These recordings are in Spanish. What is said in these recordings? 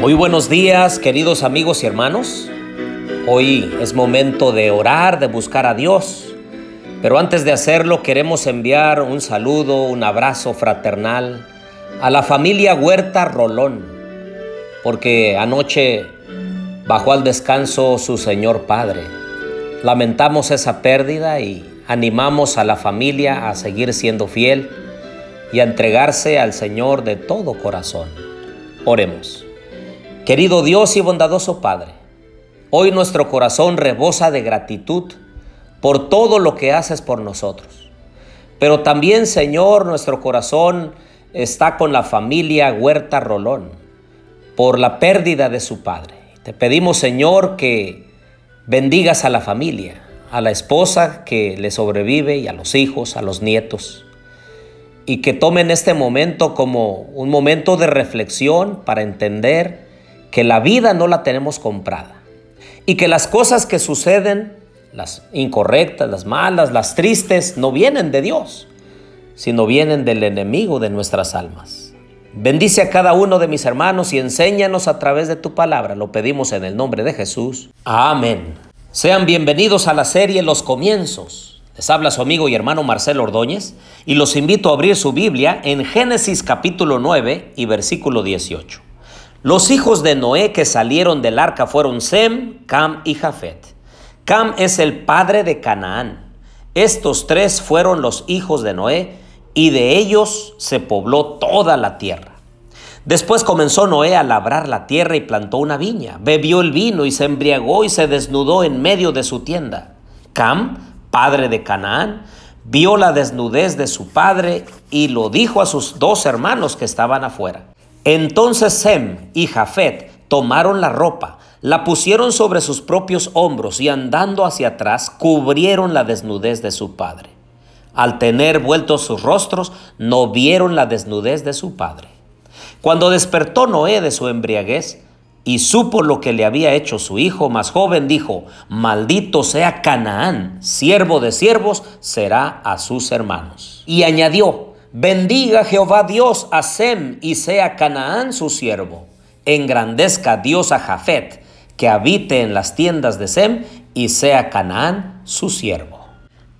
Muy buenos días, queridos amigos y hermanos. Hoy es momento de orar, de buscar a Dios. Pero antes de hacerlo queremos enviar un saludo, un abrazo fraternal a la familia Huerta Rolón, porque anoche bajó al descanso su Señor Padre. Lamentamos esa pérdida y animamos a la familia a seguir siendo fiel y a entregarse al Señor de todo corazón. Oremos. Querido Dios y bondadoso Padre, hoy nuestro corazón rebosa de gratitud por todo lo que haces por nosotros. Pero también, Señor, nuestro corazón está con la familia Huerta Rolón por la pérdida de su padre. Te pedimos, Señor, que bendigas a la familia, a la esposa que le sobrevive y a los hijos, a los nietos. Y que tomen este momento como un momento de reflexión para entender que la vida no la tenemos comprada y que las cosas que suceden, las incorrectas, las malas, las tristes, no vienen de Dios, sino vienen del enemigo de nuestras almas. Bendice a cada uno de mis hermanos y enséñanos a través de tu palabra. Lo pedimos en el nombre de Jesús. Amén. Sean bienvenidos a la serie Los Comienzos. Les habla su amigo y hermano Marcelo Ordóñez y los invito a abrir su Biblia en Génesis capítulo 9 y versículo 18. Los hijos de Noé que salieron del arca fueron Sem, Cam y Jafet. Cam es el padre de Canaán. Estos tres fueron los hijos de Noé y de ellos se pobló toda la tierra. Después comenzó Noé a labrar la tierra y plantó una viña. Bebió el vino y se embriagó y se desnudó en medio de su tienda. Cam, padre de Canaán, vio la desnudez de su padre y lo dijo a sus dos hermanos que estaban afuera. Entonces Sem y Jafet tomaron la ropa, la pusieron sobre sus propios hombros y andando hacia atrás cubrieron la desnudez de su padre. Al tener vueltos sus rostros, no vieron la desnudez de su padre. Cuando despertó Noé de su embriaguez y supo lo que le había hecho su hijo más joven, dijo, maldito sea Canaán, siervo de siervos será a sus hermanos. Y añadió, Bendiga Jehová Dios a Sem y sea Canaán su siervo. Engrandezca Dios a Jafet, que habite en las tiendas de Sem y sea Canaán su siervo.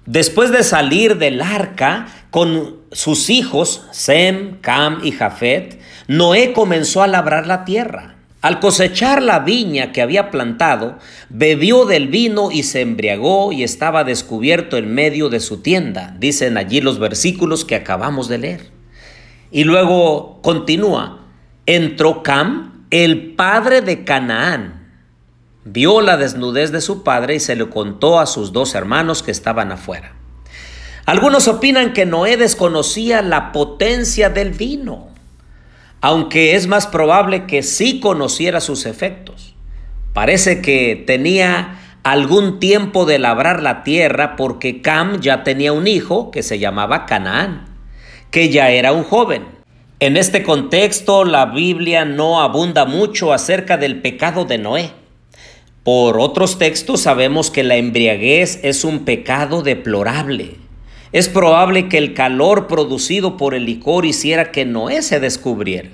Después de salir del arca con sus hijos, Sem, Cam y Jafet, Noé comenzó a labrar la tierra. Al cosechar la viña que había plantado, bebió del vino y se embriagó y estaba descubierto en medio de su tienda. Dicen allí los versículos que acabamos de leer. Y luego continúa, entró Cam, el padre de Canaán. Vio la desnudez de su padre y se lo contó a sus dos hermanos que estaban afuera. Algunos opinan que Noé desconocía la potencia del vino aunque es más probable que sí conociera sus efectos. Parece que tenía algún tiempo de labrar la tierra porque Cam ya tenía un hijo que se llamaba Canaán, que ya era un joven. En este contexto la Biblia no abunda mucho acerca del pecado de Noé. Por otros textos sabemos que la embriaguez es un pecado deplorable. Es probable que el calor producido por el licor hiciera que Noé se descubriera.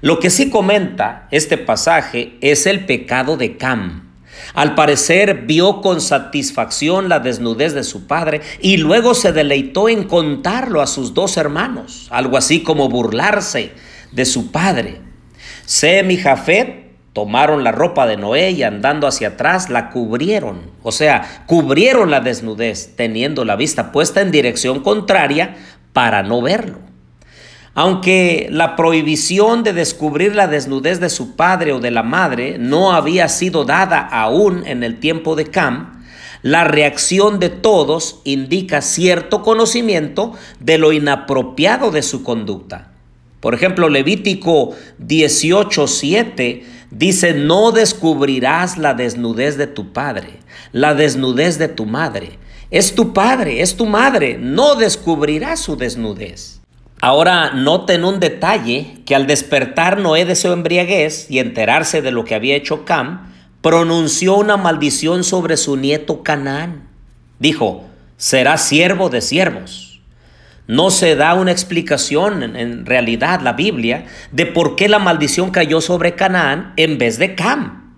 Lo que sí comenta este pasaje es el pecado de Cam. Al parecer vio con satisfacción la desnudez de su padre y luego se deleitó en contarlo a sus dos hermanos, algo así como burlarse de su padre. Sem y Jafet Tomaron la ropa de Noé y andando hacia atrás la cubrieron, o sea, cubrieron la desnudez, teniendo la vista puesta en dirección contraria para no verlo. Aunque la prohibición de descubrir la desnudez de su padre o de la madre no había sido dada aún en el tiempo de Cam, la reacción de todos indica cierto conocimiento de lo inapropiado de su conducta. Por ejemplo, Levítico 18:7 Dice, no descubrirás la desnudez de tu padre, la desnudez de tu madre. Es tu padre, es tu madre, no descubrirás su desnudez. Ahora noten un detalle que al despertar Noé de su embriaguez y enterarse de lo que había hecho Cam, pronunció una maldición sobre su nieto Canaán. Dijo, será siervo de siervos. No se da una explicación en realidad la Biblia de por qué la maldición cayó sobre Canaán en vez de Cam.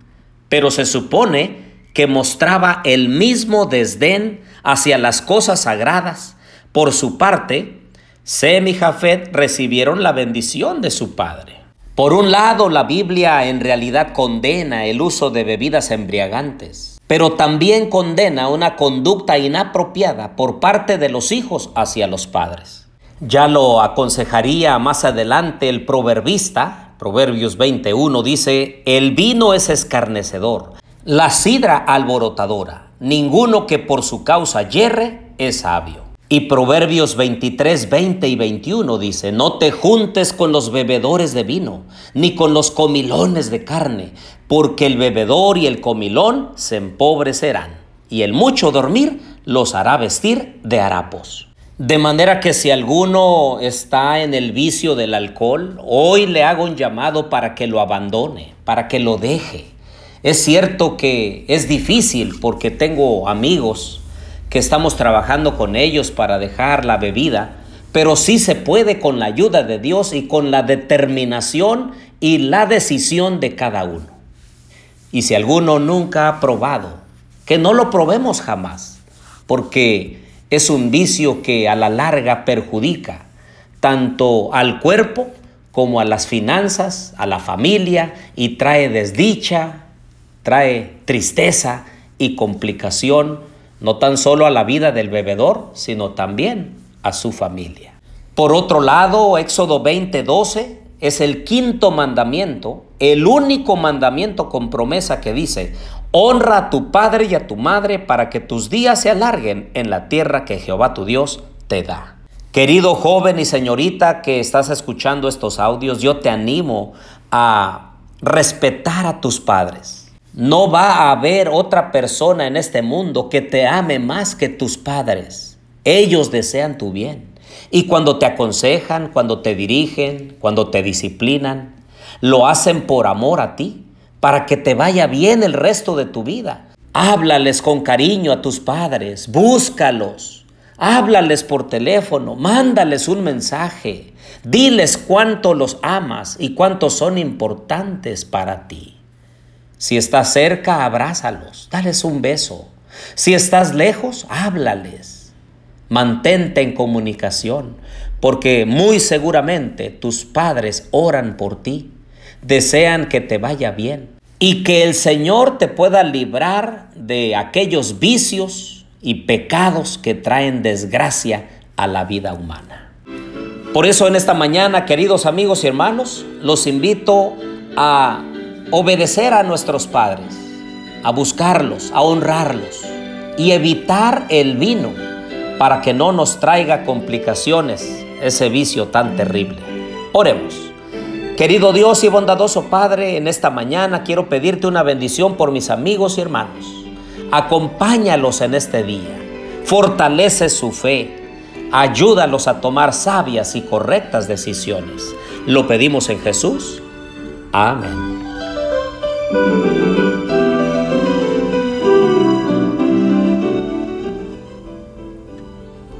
Pero se supone que mostraba el mismo desdén hacia las cosas sagradas. Por su parte, Sem y Jafet recibieron la bendición de su padre. Por un lado, la Biblia en realidad condena el uso de bebidas embriagantes, pero también condena una conducta inapropiada por parte de los hijos hacia los padres. Ya lo aconsejaría más adelante el proverbista, Proverbios 21 dice, el vino es escarnecedor, la sidra alborotadora, ninguno que por su causa yerre es sabio. Y Proverbios 23, 20 y 21 dice, no te juntes con los bebedores de vino, ni con los comilones de carne, porque el bebedor y el comilón se empobrecerán, y el mucho dormir los hará vestir de harapos. De manera que si alguno está en el vicio del alcohol, hoy le hago un llamado para que lo abandone, para que lo deje. Es cierto que es difícil porque tengo amigos que estamos trabajando con ellos para dejar la bebida, pero sí se puede con la ayuda de Dios y con la determinación y la decisión de cada uno. Y si alguno nunca ha probado, que no lo probemos jamás, porque es un vicio que a la larga perjudica tanto al cuerpo como a las finanzas, a la familia y trae desdicha, trae tristeza y complicación no tan solo a la vida del bebedor, sino también a su familia. Por otro lado, Éxodo 20:12 es el quinto mandamiento, el único mandamiento con promesa que dice, honra a tu padre y a tu madre para que tus días se alarguen en la tierra que Jehová tu Dios te da. Querido joven y señorita que estás escuchando estos audios, yo te animo a respetar a tus padres no va a haber otra persona en este mundo que te ame más que tus padres. Ellos desean tu bien. Y cuando te aconsejan, cuando te dirigen, cuando te disciplinan, lo hacen por amor a ti, para que te vaya bien el resto de tu vida. Háblales con cariño a tus padres, búscalos, háblales por teléfono, mándales un mensaje, diles cuánto los amas y cuánto son importantes para ti. Si estás cerca, abrázalos, dales un beso. Si estás lejos, háblales. Mantente en comunicación, porque muy seguramente tus padres oran por ti, desean que te vaya bien y que el Señor te pueda librar de aquellos vicios y pecados que traen desgracia a la vida humana. Por eso en esta mañana, queridos amigos y hermanos, los invito a obedecer a nuestros padres, a buscarlos, a honrarlos y evitar el vino para que no nos traiga complicaciones ese vicio tan terrible. Oremos. Querido Dios y bondadoso Padre, en esta mañana quiero pedirte una bendición por mis amigos y hermanos. Acompáñalos en este día. Fortalece su fe. Ayúdalos a tomar sabias y correctas decisiones. Lo pedimos en Jesús. Amén. Thank you